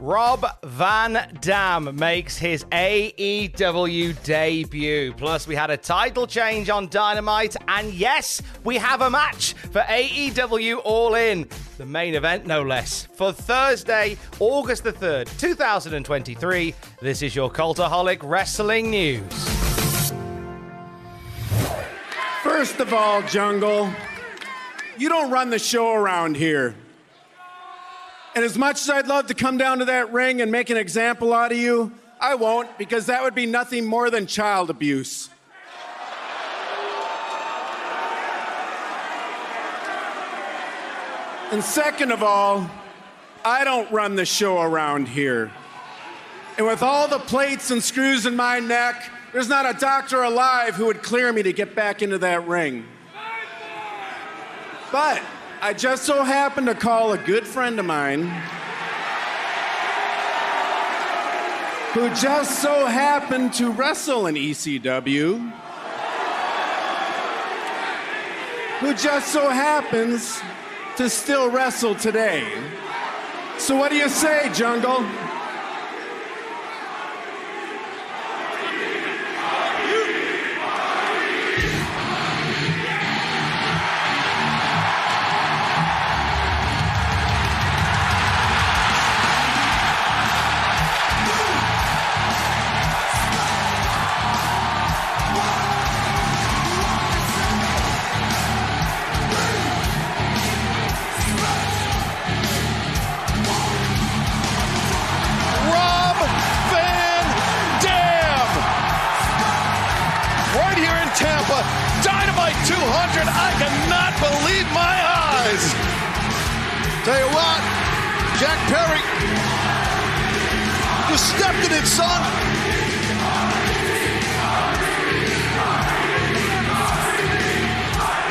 Rob Van Dam makes his AEW debut. Plus, we had a title change on Dynamite. And yes, we have a match for AEW All In. The main event, no less. For Thursday, August the 3rd, 2023. This is your Cultaholic Wrestling News. First of all, Jungle, you don't run the show around here. And as much as I'd love to come down to that ring and make an example out of you, I won't because that would be nothing more than child abuse. And second of all, I don't run the show around here. And with all the plates and screws in my neck, there's not a doctor alive who would clear me to get back into that ring. But I just so happened to call a good friend of mine who just so happened to wrestle in ECW, who just so happens to still wrestle today. So, what do you say, Jungle? It, son.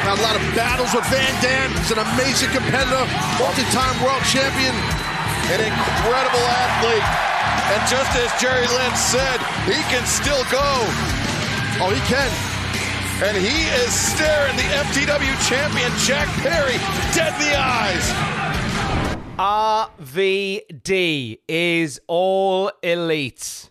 Had a lot of battles with Van Dam. He's an amazing competitor, multi-time world champion, an incredible athlete. And just as Jerry Lynn said, he can still go. Oh, he can. And he is staring the FTW champion, Jack Perry, dead in the eyes. RVD is all elite.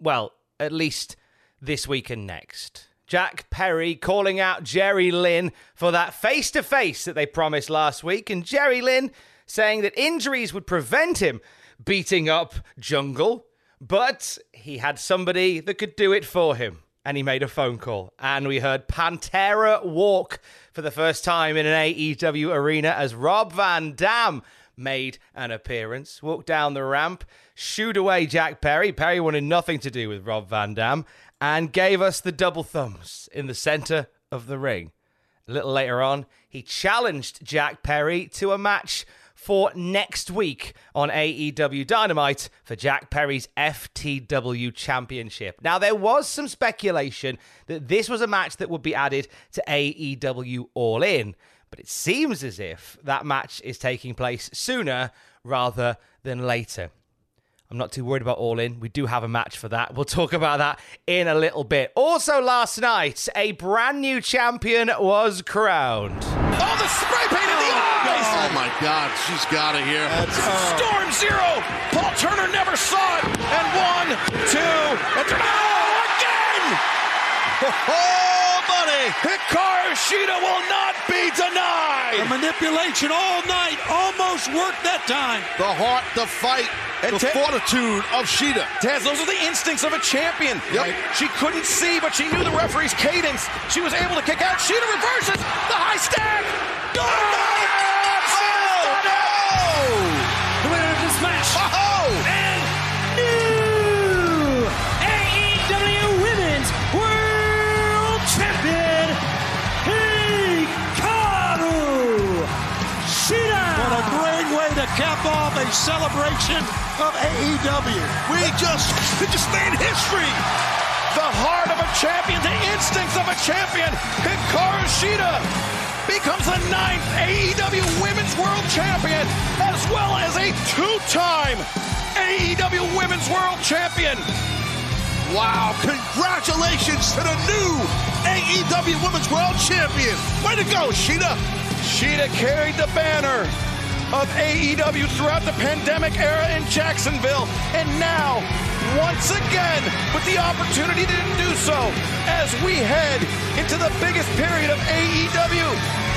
Well, at least this week and next. Jack Perry calling out Jerry Lynn for that face to face that they promised last week, and Jerry Lynn saying that injuries would prevent him beating up Jungle, but he had somebody that could do it for him. And he made a phone call, and we heard Pantera walk for the first time in an AEW arena as Rob Van Dam made an appearance, walked down the ramp, shooed away Jack Perry. Perry wanted nothing to do with Rob Van Dam, and gave us the double thumbs in the center of the ring. A little later on, he challenged Jack Perry to a match for next week on AEW Dynamite for Jack Perry's FTW Championship. Now, there was some speculation that this was a match that would be added to AEW All In, but it seems as if that match is taking place sooner rather than later. I'm not too worried about All In. We do have a match for that. We'll talk about that in a little bit. Also, last night, a brand new champion was crowned. Oh, the spray paint in the oh. eyes! Oh my God, she's got it here. Uh, Storm Zero! Paul Turner never saw it! And one, two, Oh, buddy! Hikaru Shida will not be denied! The manipulation all night almost worked that time. The heart, the fight, and the fortitude of Shida. Taz, those are the instincts of a champion. Yep. She couldn't see, but she knew the referee's cadence. She was able to kick out. Shida reverses the high stack. Oh, way to cap off a celebration of AEW. We just, we just made history! The heart of a champion, the instincts of a champion. Hikaru Shida becomes the ninth AEW Women's World Champion, as well as a two-time AEW Women's World Champion. Wow, congratulations to the new AEW Women's World Champion. Way to go, Shida. Shida carried the banner of AEW throughout the pandemic era in Jacksonville, and now, once again, with the opportunity to do so, as we head into the biggest period of AEW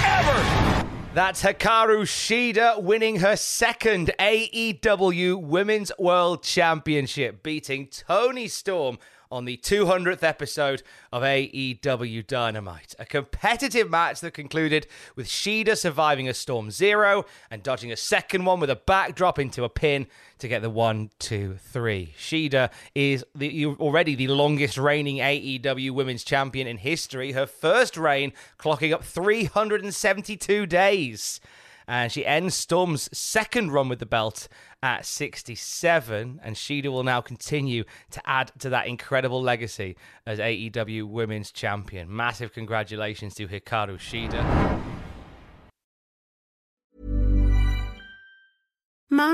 ever. That's Hikaru Shida winning her second AEW Women's World Championship, beating Toni Storm on the 200th episode of AEW Dynamite. A competitive match that concluded with Shida surviving a Storm Zero and dodging a second one with a backdrop into a pin to get the one, two, three. Shida is the, already the longest reigning AEW Women's Champion in history. Her first reign clocking up 372 days. And she ends Storm's second run with the belt at 67. And Shida will now continue to add to that incredible legacy as AEW Women's Champion. Massive congratulations to Hikaru Shida.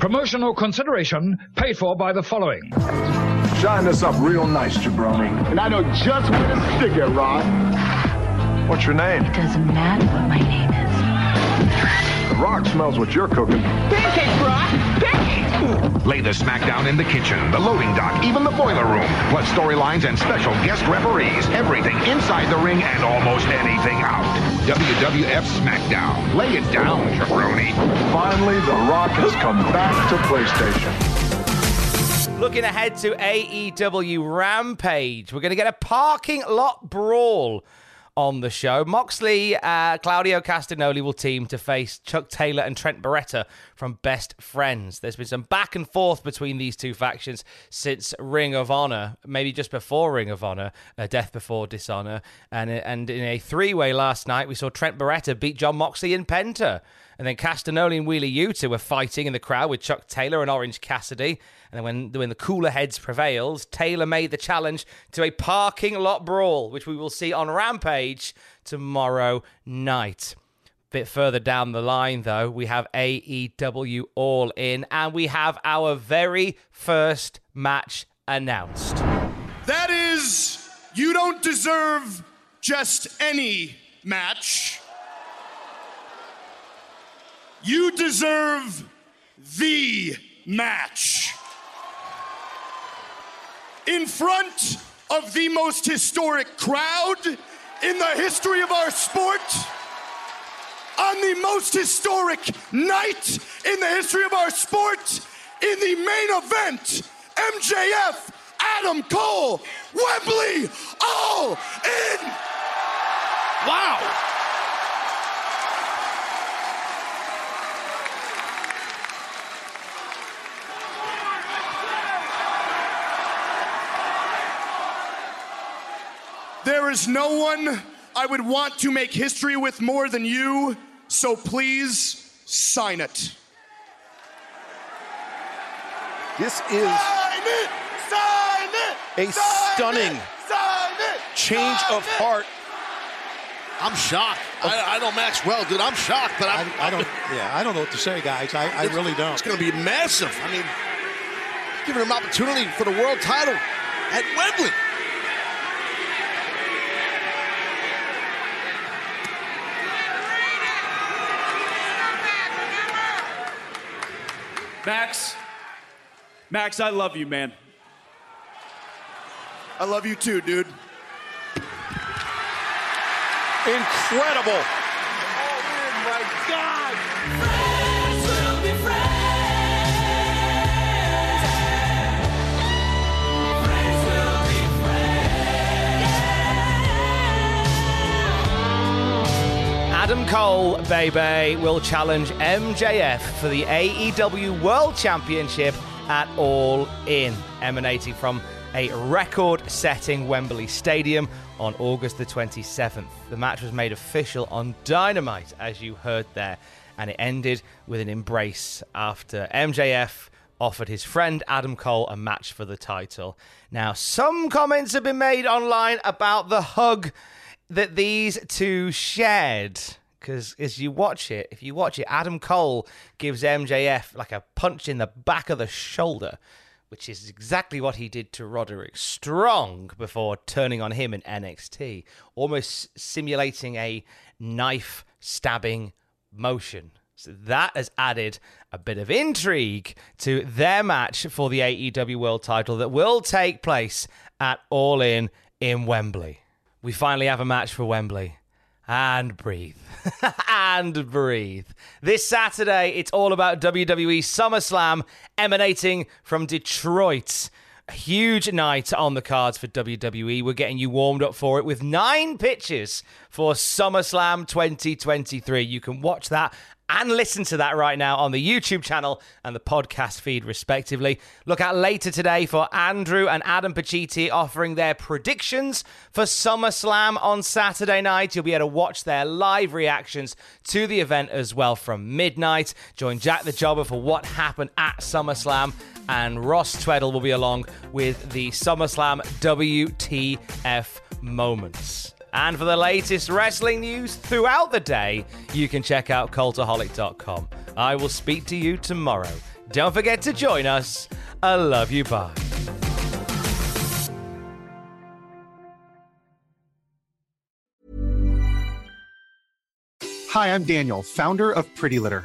Promotional consideration paid for by the following. Shine this up real nice, jabroni. And I know just where to stick it, Rod. What's your name? It doesn't matter what my name is. The Rock smells what you're cooking. Pancakes, Rock! Pancakes! Lay the smackdown in the kitchen, the loading dock, even the boiler room. Plus storylines and special guest referees. Everything inside the ring and almost anything out. WWF SmackDown. Lay it down, jabroni. Finally, The Rock has come back to PlayStation. Looking ahead to AEW Rampage, we're going to get a parking lot brawl on the show. Moxley, uh, Claudio Castagnoli will team to face Chuck Taylor and Trent Beretta from Best Friends. There's been some back and forth between these two factions since Ring of Honor, maybe just before Ring of Honor, uh, Death Before Dishonor. And, and in a three way last night, we saw Trent Beretta beat Jon Moxley in Penta. And then Castagnoli and Wheeler Yuta were fighting in the crowd with Chuck Taylor and Orange Cassidy. And then when, when the cooler heads prevailed, Taylor made the challenge to a parking lot brawl, which we will see on Rampage tomorrow night. Bit further down the line, though, we have AEW All In, and we have our very first match announced. That is, you don't deserve just any match. You deserve the match. in front of the most historic crowd in the history of our sport, on the most historic night in the history of our sport, in the main event, MJF, Adam Cole, Wembley, all in. Wow. There is no one I would want to make history with more than you, so please sign it. This is Sign it! Sign it! a Sign stunning it! Sign it! change Sign of heart. I'm shocked. I, I know Max well, dude. I'm shocked, but I'm, I, I don't. Yeah, I don't know what to say, guys. I, I really don't. It's going to be massive. I mean, giving him opportunity for the world title at Wembley. Max, Max, I love you, man. I love you too, dude. Incredible. Oh my God! Adam Cole, baby, will challenge MJF for the AEW World Championship at All In, emanating from a record setting Wembley Stadium on August the 27th. The match was made official on Dynamite, as you heard there, and it ended with an embrace after MJF offered his friend Adam Cole a match for the title. Now, some comments have been made online about the hug that these two shared. Because as you watch it, if you watch it, Adam Cole gives MJF like a punch in the back of the shoulder, which is exactly what he did to Roderick Strong before turning on him in NXT, almost simulating a knife stabbing motion. So that has added a bit of intrigue to their match for the AEW World title that will take place at All In in Wembley. We finally have a match for Wembley. And breathe. and breathe. This Saturday, it's all about WWE SummerSlam emanating from Detroit. A huge night on the cards for WWE. We're getting you warmed up for it with nine pitches for SummerSlam 2023. You can watch that and listen to that right now on the YouTube channel and the podcast feed, respectively. Look out later today for Andrew and Adam Pacitti offering their predictions for SummerSlam on Saturday night. You'll be able to watch their live reactions to the event as well from midnight. Join Jack the Jobber for what happened at SummerSlam, and Ross Tweddle will be along with the SummerSlam WTF moments. And for the latest wrestling news throughout the day, you can check out cultaholic.com. I will speak to you tomorrow. Don't forget to join us. I love you. Bye. Hi, I'm Daniel, founder of Pretty Litter.